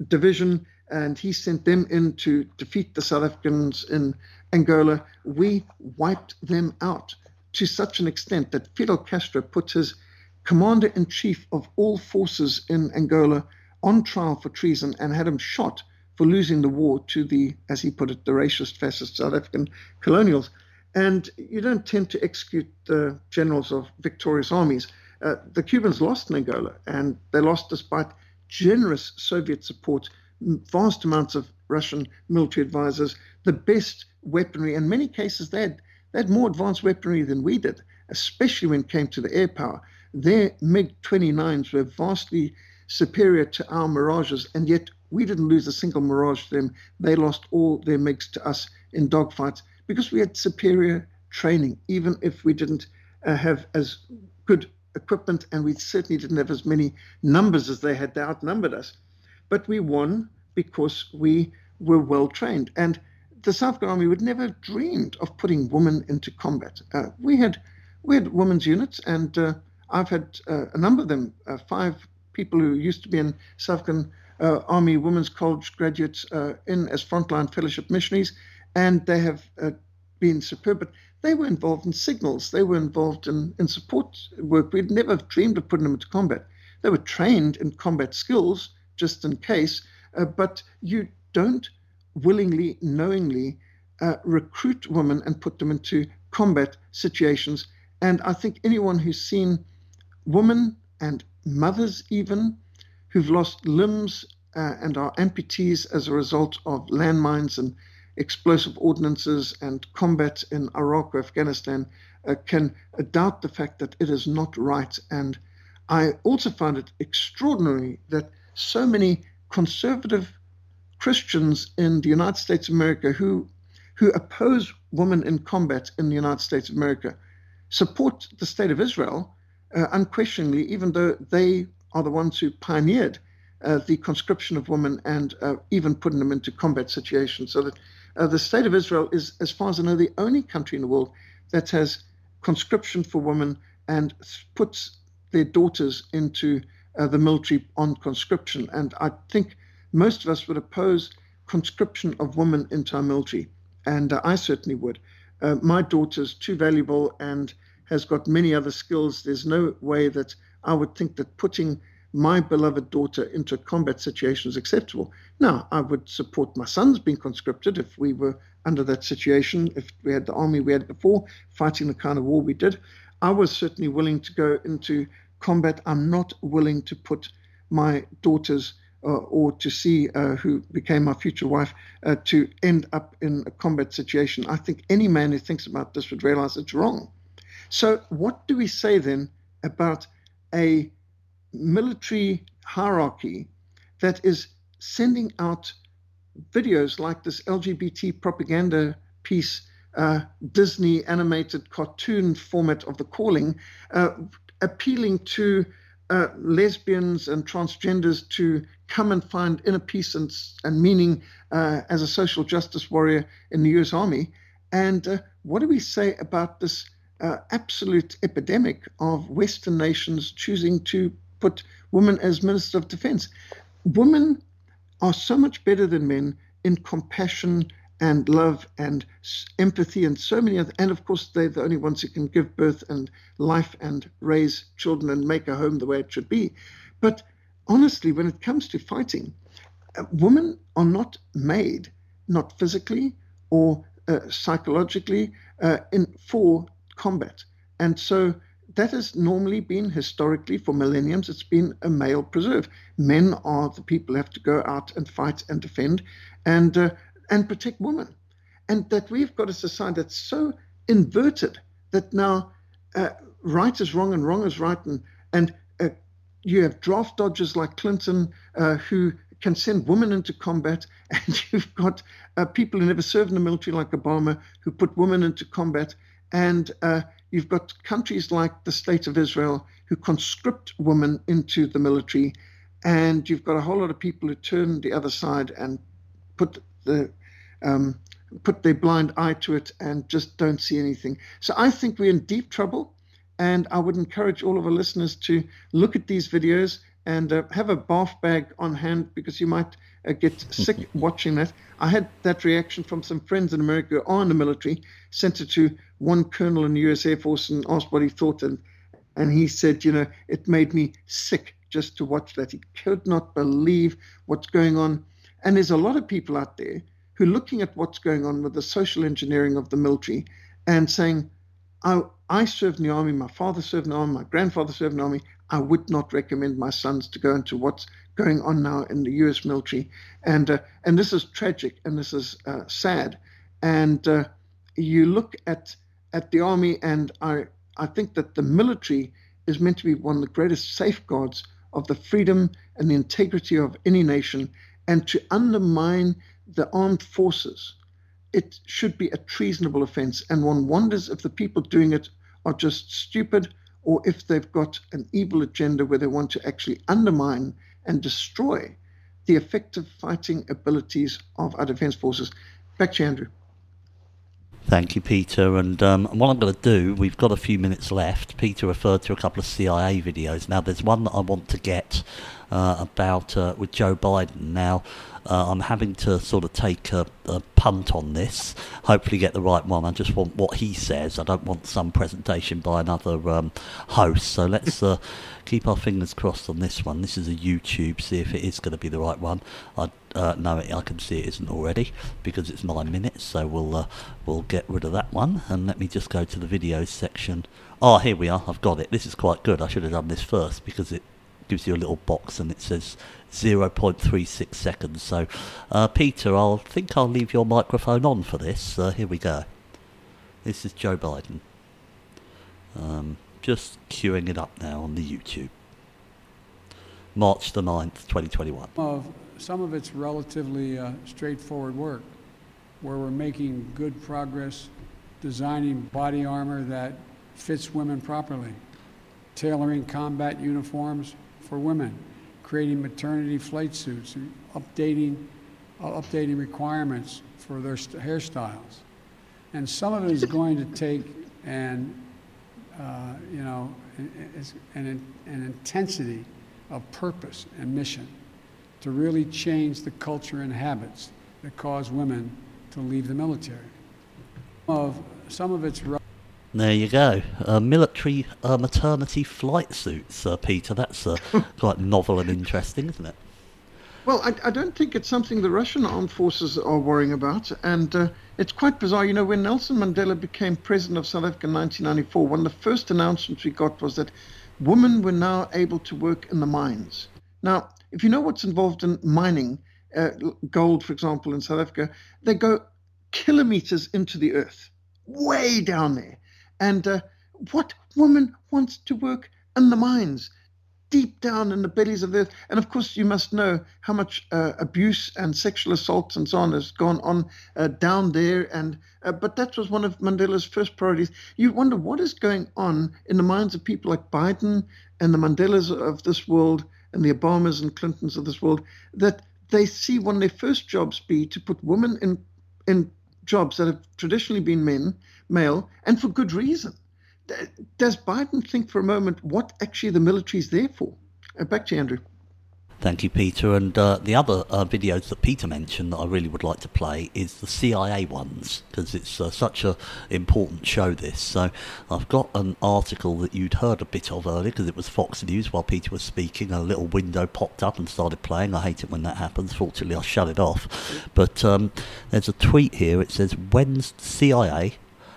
division, and he sent them in to defeat the South Africans in Angola, we wiped them out to such an extent that Fidel Castro put his commander in chief of all forces in Angola on trial for treason and had him shot for losing the war to the, as he put it, the racist, fascist South African colonials. And you don't tend to execute the generals of victorious armies. Uh, the Cubans lost in Angola, and they lost despite generous Soviet support, vast amounts of Russian military advisors, the best weaponry. In many cases, they had, they had more advanced weaponry than we did, especially when it came to the air power. Their MiG 29s were vastly superior to our Mirages, and yet we didn't lose a single Mirage to them. They lost all their MiGs to us in dogfights because we had superior training, even if we didn't uh, have as good equipment and we certainly didn't have as many numbers as they had. They outnumbered us. But we won because we were well trained. And the South African Army would never have dreamed of putting women into combat. Uh, we had we had women's units, and uh, I've had uh, a number of them. Uh, five people who used to be in South African uh, Army Women's College graduates uh, in as frontline fellowship missionaries, and they have been superb. But they were involved in signals. They were involved in, in support work. We'd never have dreamed of putting them into combat. They were trained in combat skills, just in case. but you don't willingly, knowingly uh, recruit women and put them into combat situations. And I think anyone who's seen women and mothers, even who've lost limbs uh, and are amputees as a result of landmines and explosive ordinances and combat in Iraq or Afghanistan, uh, can doubt the fact that it is not right. And I also find it extraordinary that so many conservative Christians in the United States of America who who oppose women in combat in the United States of America, support the state of Israel uh, unquestioningly, even though they are the ones who pioneered uh, the conscription of women and uh, even putting them into combat situations. So that uh, the state of Israel is, as far as I know, the only country in the world that has conscription for women and puts their daughters into uh, the military on conscription. And I think most of us would oppose conscription of women into our military, and uh, I certainly would. Uh, my daughter's too valuable and has got many other skills. There's no way that I would think that putting my beloved daughter into a combat situation is acceptable. Now, I would support my sons being conscripted if we were under that situation, if we had the army we had before, fighting the kind of war we did. I was certainly willing to go into combat. I'm not willing to put my daughters or to see uh, who became my future wife uh, to end up in a combat situation. I think any man who thinks about this would realize it's wrong. So, what do we say then about a military hierarchy that is sending out videos like this LGBT propaganda piece, uh, Disney animated cartoon format of The Calling, uh, appealing to uh, lesbians and transgenders to come and find inner peace and, and meaning uh, as a social justice warrior in the US Army. And uh, what do we say about this uh, absolute epidemic of Western nations choosing to put women as Minister of Defense? Women are so much better than men in compassion and love and empathy and so many other and of course they're the only ones who can give birth and life and raise children and make a home the way it should be but honestly when it comes to fighting uh, women are not made not physically or uh, psychologically uh, in for combat and so that has normally been historically for millenniums it's been a male preserve men are the people who have to go out and fight and defend and uh, and protect women. And that we've got a society that's so inverted that now uh, right is wrong and wrong is right. And, and you have draft dodgers like Clinton uh, who can send women into combat. And you've got uh, people who never served in the military like Obama who put women into combat. And uh, you've got countries like the state of Israel who conscript women into the military. And you've got a whole lot of people who turn the other side and put the um, put their blind eye to it and just don't see anything. So I think we're in deep trouble. And I would encourage all of our listeners to look at these videos and uh, have a bath bag on hand because you might uh, get sick watching that. I had that reaction from some friends in America who are in the military, sent it to one colonel in the US Air Force and asked what he thought. And, and he said, you know, it made me sick just to watch that. He could not believe what's going on. And there's a lot of people out there who are looking at what's going on with the social engineering of the military and saying, I, I served in the army, my father served in the army, my grandfather served in the army. I would not recommend my sons to go into what's going on now in the U.S. military, and uh, and this is tragic and this is uh, sad. And uh, you look at at the army, and I I think that the military is meant to be one of the greatest safeguards of the freedom and the integrity of any nation, and to undermine the armed forces, it should be a treasonable offense. And one wonders if the people doing it are just stupid or if they've got an evil agenda where they want to actually undermine and destroy the effective fighting abilities of our defense forces. Back to Andrew. Thank you, Peter. And um, what I'm going to do, we've got a few minutes left. Peter referred to a couple of CIA videos. Now, there's one that I want to get about uh, with Joe Biden. Now, uh, I'm having to sort of take a, a, punt on this, hopefully get the right one. I just want what he says. I don't want some presentation by another um, host. So let's uh, keep our fingers crossed on this one. This is a YouTube, see if it is going to be the right one. I uh, I can see it isn't already because it's nine minutes. So we'll uh, we'll get rid of that one and let me just go to the videos section. Oh, here we are. I've got it. This is quite good. I should have done this first because it gives you a little box and it says 0.36 seconds. So, uh, Peter, I think I'll leave your microphone on for this. Uh, here we go. This is Joe Biden. Um, just queuing it up now on the YouTube. March the 9th, 2021. Of some of it's relatively uh, straightforward work where we're making good progress designing body armor that fits women properly, tailoring combat uniforms for women, creating maternity flight suits, and updating, uh, updating requirements for their st- hairstyles. And some of it is going to take an, uh, you know, an, an intensity of purpose and mission to really change the culture and habits that cause women to leave the military. Of some of its there you go. Uh, military uh, maternity flight suits, uh, Peter. That's uh, quite novel and interesting, isn't it? Well, I, I, don't think it's something the Russian armed forces are worrying about. And uh, it's quite bizarre. You know, when Nelson Mandela became president of South Africa in 1994, one of the first announcements we got was that women were now able to work in the mines. Now, if you know what's involved in mining, uh, gold, for example, in South Africa, they go kilometers into the earth, way down there. And uh, what woman wants to work in the mines? Deep down in the bellies of the earth. And of course, you must know how much uh, abuse and sexual assaults and so on has gone on uh, down there. And uh, But that was one of Mandela's first priorities. You wonder what is going on in the minds of people like Biden and the Mandelas of this world and the Obamas and Clintons of this world that they see one of their first jobs be to put women in in jobs that have traditionally been men, male, and for good reason. Does Biden think for a moment what actually the military is there for? Uh, back to you, Andrew. Thank you, Peter. And uh, the other uh, videos that Peter mentioned that I really would like to play is the CIA ones because it's uh, such an important show. This so I've got an article that you'd heard a bit of earlier because it was Fox News while Peter was speaking. A little window popped up and started playing. I hate it when that happens. Fortunately, I shut it off. But um, there's a tweet here. It says "When's CIA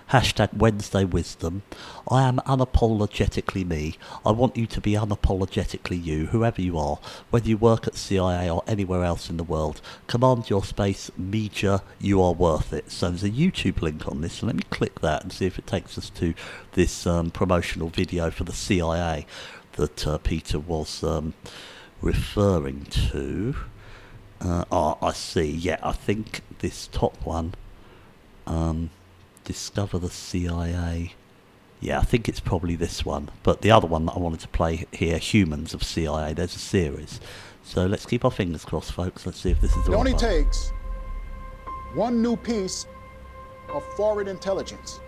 Hashtag Wednesday Wisdom. I am unapologetically me. I want you to be unapologetically you, whoever you are, whether you work at CIA or anywhere else in the world. Command your space, media, you are worth it. So there's a YouTube link on this, let me click that and see if it takes us to this um, promotional video for the CIA that uh, Peter was um, referring to. Uh, oh, I see. Yeah, I think this top one. Um, Discover the CIA. Yeah, I think it's probably this one. But the other one that I wanted to play here, Humans of CIA, there's a series. So let's keep our fingers crossed, folks. Let's see if this is the It only takes one new piece of forward intelligence,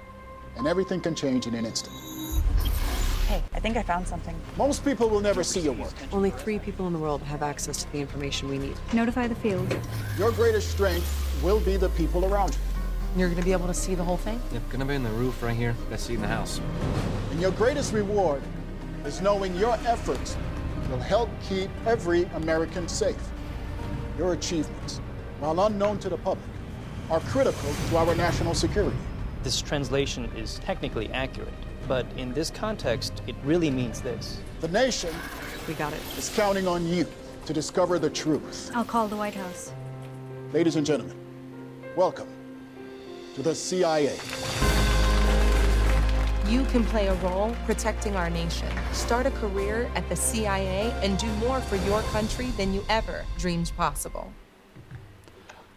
and everything can change in an instant. Hey, I think I found something. Most people will never see your work. Only three people in the world have access to the information we need. Notify the field. Your greatest strength will be the people around you. You're gonna be able to see the whole thing? Yep, gonna be in the roof right here. Best seat in the house. And your greatest reward is knowing your efforts will help keep every American safe. Your achievements, while unknown to the public, are critical to our national security. This translation is technically accurate, but in this context, it really means this. The nation we got it. is counting on you to discover the truth. I'll call the White House. Ladies and gentlemen, welcome to the CIA. You can play a role protecting our nation. Start a career at the CIA and do more for your country than you ever dreamed possible.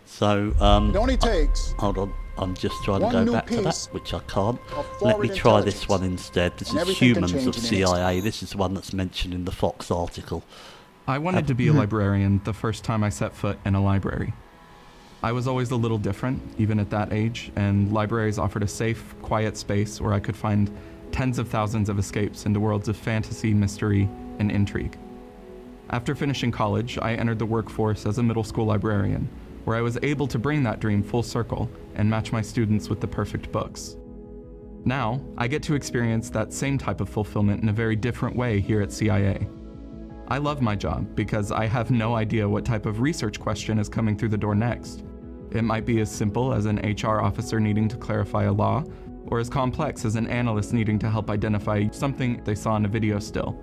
So, um, it only takes. hold on, I'm just trying to go back to that, which I can't. Let me try this one instead. This is Humans of CIA. This is the one that's mentioned in the Fox article. I wanted to be a librarian the first time I set foot in a library. I was always a little different, even at that age, and libraries offered a safe, quiet space where I could find tens of thousands of escapes into worlds of fantasy, mystery, and intrigue. After finishing college, I entered the workforce as a middle school librarian, where I was able to bring that dream full circle and match my students with the perfect books. Now, I get to experience that same type of fulfillment in a very different way here at CIA. I love my job because I have no idea what type of research question is coming through the door next. It might be as simple as an HR officer needing to clarify a law, or as complex as an analyst needing to help identify something they saw in a video still.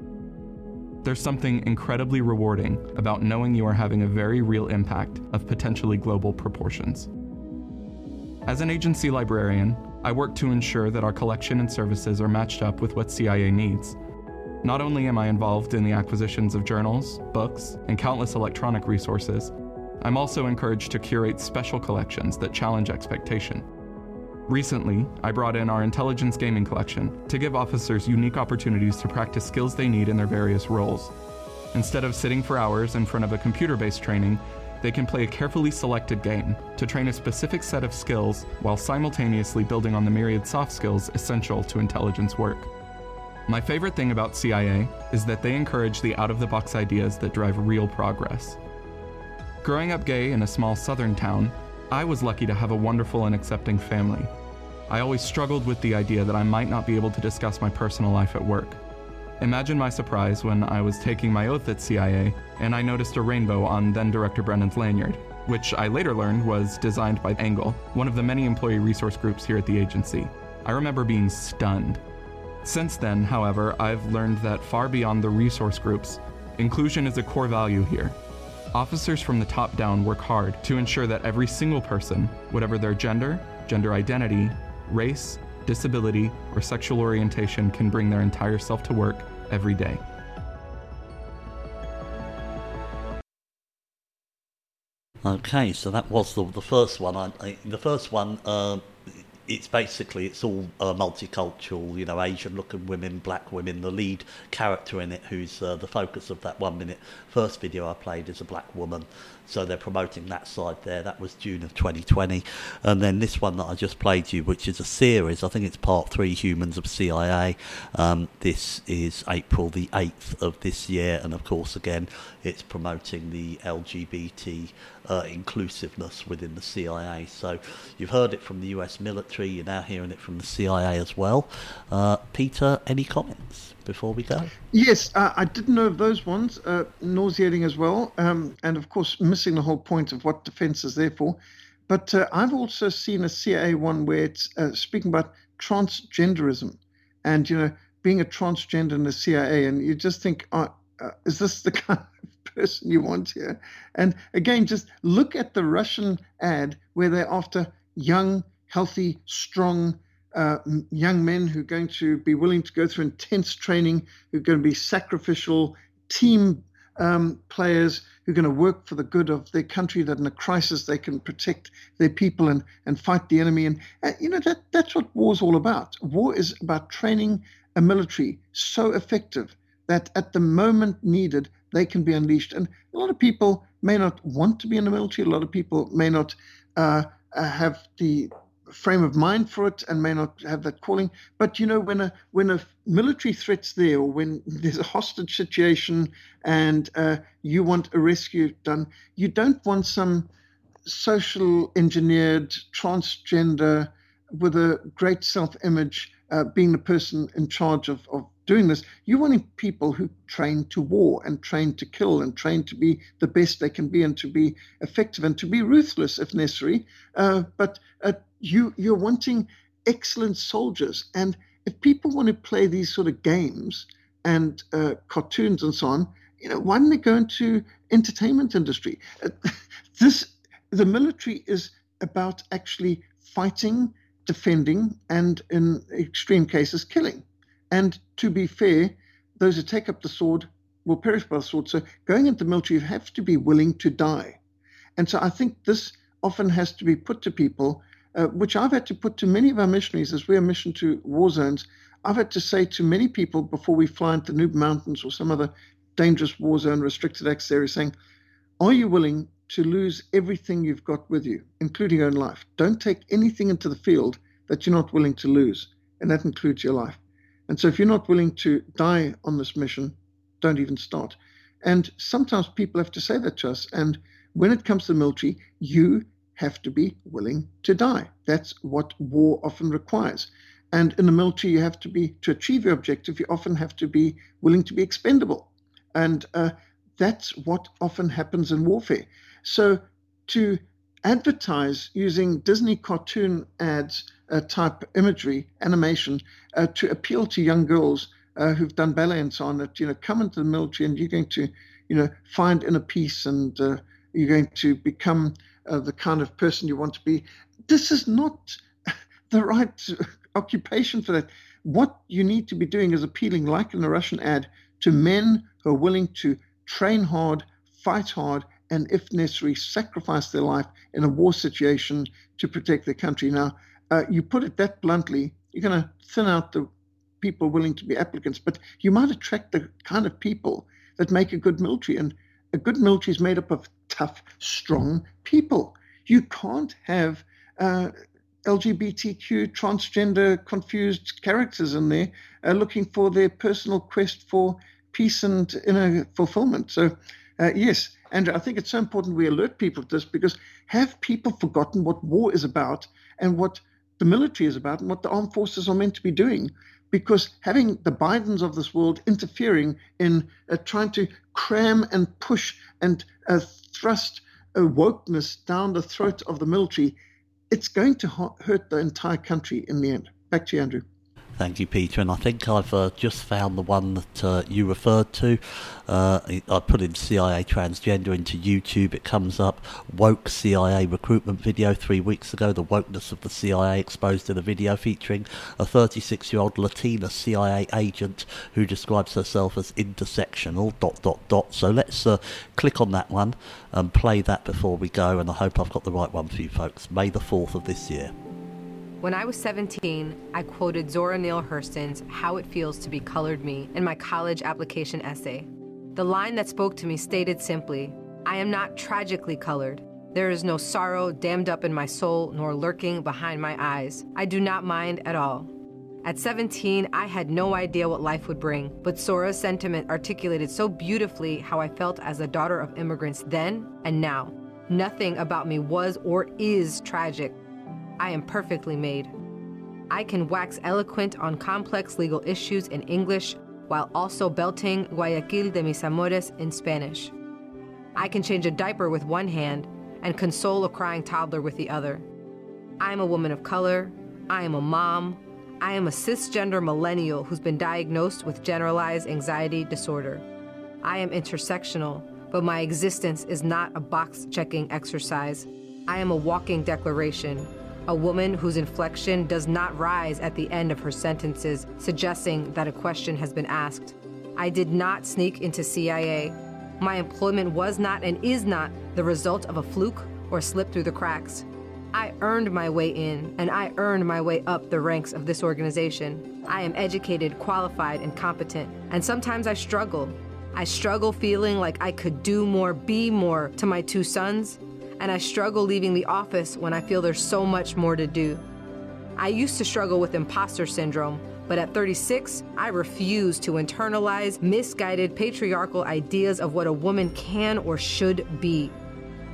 There's something incredibly rewarding about knowing you are having a very real impact of potentially global proportions. As an agency librarian, I work to ensure that our collection and services are matched up with what CIA needs. Not only am I involved in the acquisitions of journals, books, and countless electronic resources, I'm also encouraged to curate special collections that challenge expectation. Recently, I brought in our intelligence gaming collection to give officers unique opportunities to practice skills they need in their various roles. Instead of sitting for hours in front of a computer based training, they can play a carefully selected game to train a specific set of skills while simultaneously building on the myriad soft skills essential to intelligence work. My favorite thing about CIA is that they encourage the out of the box ideas that drive real progress. Growing up gay in a small southern town, I was lucky to have a wonderful and accepting family. I always struggled with the idea that I might not be able to discuss my personal life at work. Imagine my surprise when I was taking my oath at CIA and I noticed a rainbow on then Director Brennan's lanyard, which I later learned was designed by Angle, one of the many employee resource groups here at the agency. I remember being stunned. Since then, however, I've learned that far beyond the resource groups, inclusion is a core value here, Officers from the top down work hard to ensure that every single person, whatever their gender, gender identity, race, disability, or sexual orientation, can bring their entire self to work every day. Okay, so that was the, the first one. I, I, the first one, uh, it's basically it's all uh, multicultural, you know, Asian-looking women, black women. The lead character in it, who's uh, the focus of that one minute first video I played, is a black woman. So they're promoting that side there. That was June of 2020, and then this one that I just played you, which is a series. I think it's part three, Humans of CIA. Um, this is April the 8th of this year, and of course, again, it's promoting the LGBT uh, inclusiveness within the CIA. So you've heard it from the US military, you're now hearing it from the CIA as well. Uh, Peter, any comments? Before we go? Yes, uh, I didn't know of those ones. Uh, nauseating as well. Um, and of course, missing the whole point of what defense is there for. But uh, I've also seen a CIA one where it's uh, speaking about transgenderism and, you know, being a transgender in the CIA. And you just think, uh, is this the kind of person you want here. And again, just look at the Russian ad where they're after young, healthy, strong uh, young men who are going to be willing to go through intense training, who are going to be sacrificial team um, players who are going to work for the good of their country, that in a crisis they can protect their people and, and fight the enemy. And, uh, you know, that, that's what war is all about. War is about training a military so effective that at the moment needed, they can be unleashed. And a lot of people may not want to be in the military. A lot of people may not uh, uh, have the frame of mind for it and may not have that calling. But you know, when a when a military threat's there, or when there's a hostage situation and uh, you want a rescue done, you don't want some social engineered transgender with a great self-image uh, being the person in charge of, of doing this. You want people who train to war and train to kill and train to be the best they can be and to be effective and to be ruthless if necessary. Uh, but uh, you you're wanting excellent soldiers, and if people want to play these sort of games and uh, cartoons and so on, you know, why don't they go into entertainment industry? Uh, this the military is about actually fighting, defending, and in extreme cases, killing. And to be fair, those who take up the sword will perish by the sword. So going into the military, you have to be willing to die. And so I think this often has to be put to people, uh, which I've had to put to many of our missionaries as we're mission to war zones. I've had to say to many people before we fly into the Nuba Mountains or some other dangerous war zone, restricted access area, saying, Are you willing to lose everything you've got with you, including your own life? Don't take anything into the field that you're not willing to lose, and that includes your life. And so if you're not willing to die on this mission, don't even start. And sometimes people have to say that to us. And when it comes to the military, you have to be willing to die. That's what war often requires. And in the military, you have to be, to achieve your objective, you often have to be willing to be expendable. And uh, that's what often happens in warfare. So to advertise using Disney cartoon ads uh, type imagery, animation, uh, to appeal to young girls uh, who've done ballet and so on. That you know, come into the military and you're going to, you know, find inner peace and uh, you're going to become uh, the kind of person you want to be. This is not the right occupation for that. What you need to be doing is appealing, like in the Russian ad, to men who are willing to train hard, fight hard, and if necessary, sacrifice their life in a war situation to protect their country. Now, uh, you put it that bluntly, you're going to thin out the people willing to be applicants, but you might attract the kind of people that make a good military. And a good military is made up of tough, strong people. You can't have uh, LGBTQ, transgender, confused characters in there uh, looking for their personal quest for peace and inner fulfillment. So, uh, yes, Andrew, I think it's so important we alert people to this because have people forgotten what war is about and what the military is about and what the armed forces are meant to be doing? Because having the Bidens of this world interfering in uh, trying to cram and push and uh, thrust wokeness down the throat of the military, it's going to hurt the entire country in the end. Back to you, Andrew. Thank you, Peter. And I think I've uh, just found the one that uh, you referred to. Uh, I put in CIA transgender into YouTube. It comes up. Woke CIA recruitment video three weeks ago. The wokeness of the CIA exposed in a video featuring a 36 year old Latina CIA agent who describes herself as intersectional. Dot dot dot. So let's uh, click on that one and play that before we go. And I hope I've got the right one for you folks. May the 4th of this year. When I was 17, I quoted Zora Neale Hurston's How It Feels to Be Colored Me in my college application essay. The line that spoke to me stated simply I am not tragically colored. There is no sorrow dammed up in my soul nor lurking behind my eyes. I do not mind at all. At 17, I had no idea what life would bring, but Zora's sentiment articulated so beautifully how I felt as a daughter of immigrants then and now. Nothing about me was or is tragic. I am perfectly made. I can wax eloquent on complex legal issues in English while also belting Guayaquil de mis amores in Spanish. I can change a diaper with one hand and console a crying toddler with the other. I am a woman of color. I am a mom. I am a cisgender millennial who's been diagnosed with generalized anxiety disorder. I am intersectional, but my existence is not a box checking exercise. I am a walking declaration a woman whose inflection does not rise at the end of her sentences, suggesting that a question has been asked. I did not sneak into CIA. My employment was not and is not the result of a fluke or slip through the cracks. I earned my way in, and I earned my way up the ranks of this organization. I am educated, qualified, and competent, and sometimes I struggle. I struggle feeling like I could do more, be more to my two sons, and I struggle leaving the office when I feel there's so much more to do. I used to struggle with imposter syndrome, but at 36, I refuse to internalize misguided patriarchal ideas of what a woman can or should be.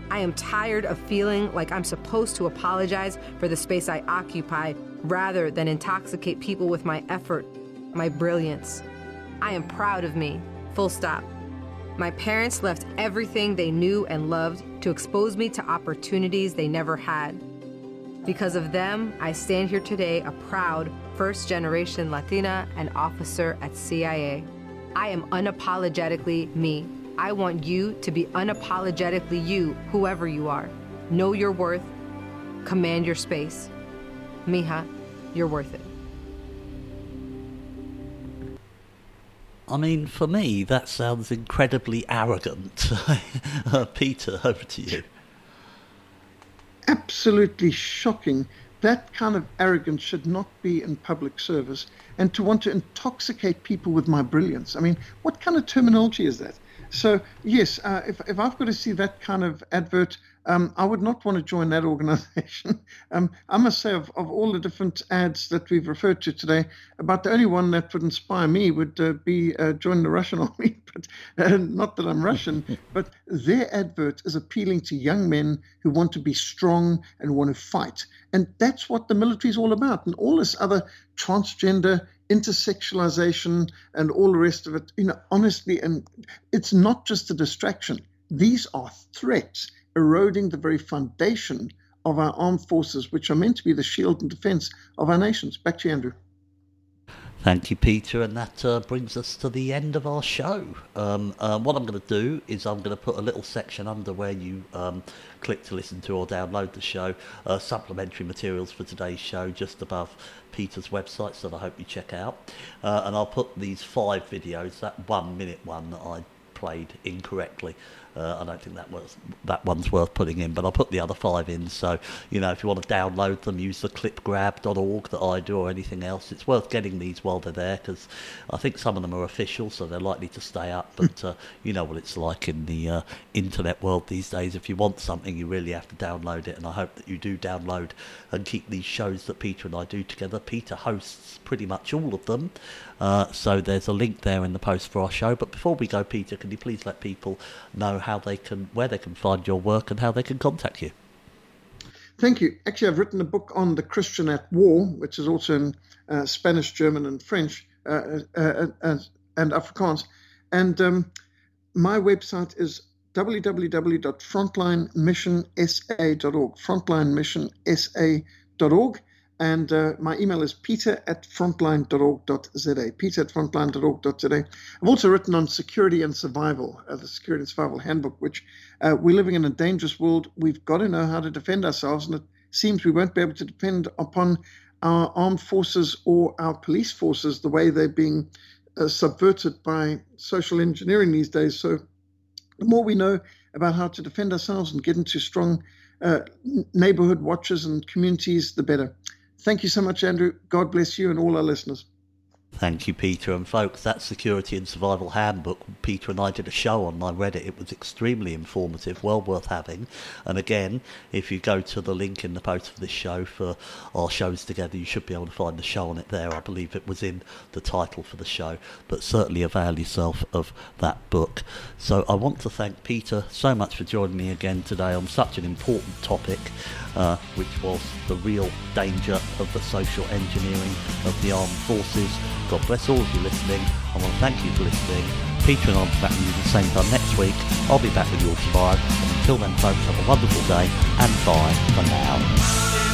I am tired of feeling like I'm supposed to apologize for the space I occupy rather than intoxicate people with my effort, my brilliance. I am proud of me, full stop. My parents left everything they knew and loved to expose me to opportunities they never had. Because of them, I stand here today a proud first generation Latina and officer at CIA. I am unapologetically me. I want you to be unapologetically you, whoever you are. Know your worth, command your space. Mija, you're worth it. I mean, for me, that sounds incredibly arrogant. uh, Peter, over to you. Absolutely shocking. That kind of arrogance should not be in public service. And to want to intoxicate people with my brilliance. I mean, what kind of terminology is that? So, yes, uh, if, if I've got to see that kind of advert um, I would not want to join that organization. Um, I must say, of, of all the different ads that we've referred to today, about the only one that would inspire me would uh, be uh, join the Russian army. But uh, not that I'm Russian, but their advert is appealing to young men who want to be strong and want to fight. And that's what the military is all about. And all this other transgender, intersexualization, and all the rest of it, you know, honestly, and it's not just a distraction. These are threats eroding the very foundation of our armed forces, which are meant to be the shield and defense of our nations. Back to you, Andrew. Thank you, Peter, and that uh, brings us to the end of our show. Um, uh, what I'm going to do is I'm going to put a little section under where you um, click to listen to or download the show, uh, supplementary materials for today's show, just above Peter's website, so that I hope you check out. Uh, and I'll put these five videos, that one minute one that I played incorrectly. Uh, I don't think that was that one's worth putting in, but I'll put the other five in. So you know, if you want to download them, use the clipgrab.org that I do or anything else. It's worth getting these while they're there because I think some of them are official, so they're likely to stay up. But uh, you know what it's like in the uh, internet world these days. If you want something, you really have to download it, and I hope that you do download and keep these shows that Peter and I do together. Peter hosts pretty much all of them. Uh, so there's a link there in the post for our show. But before we go, Peter, can you please let people know how they can, where they can find your work and how they can contact you? Thank you. Actually, I've written a book on the Christian at War, which is also in uh, Spanish, German, and French, uh, uh, uh and Afrikaans. And um, my website is www.frontlinemissionsa.org. Frontlinemissionsa.org. And uh, my email is peter at frontline.org.za. Peter at frontline.org.za. I've also written on security and survival, uh, the Security and Survival Handbook, which uh, we're living in a dangerous world. We've got to know how to defend ourselves, and it seems we won't be able to depend upon our armed forces or our police forces the way they're being uh, subverted by social engineering these days. So the more we know about how to defend ourselves and get into strong uh, neighborhood watches and communities, the better. Thank you so much, Andrew. God bless you and all our listeners. Thank you, Peter. And folks, that Security and Survival Handbook, Peter and I did a show on. I read it. It was extremely informative, well worth having. And again, if you go to the link in the post for this show for our shows together, you should be able to find the show on it there. I believe it was in the title for the show, but certainly avail yourself of that book. So I want to thank Peter so much for joining me again today on such an important topic, uh, which was the real danger of the social engineering of the armed forces God bless all of you listening. I want to thank you for listening. Peter and I'll be back with you the same time next week. I'll be back with you all. And until then, folks, have a wonderful day and bye for now.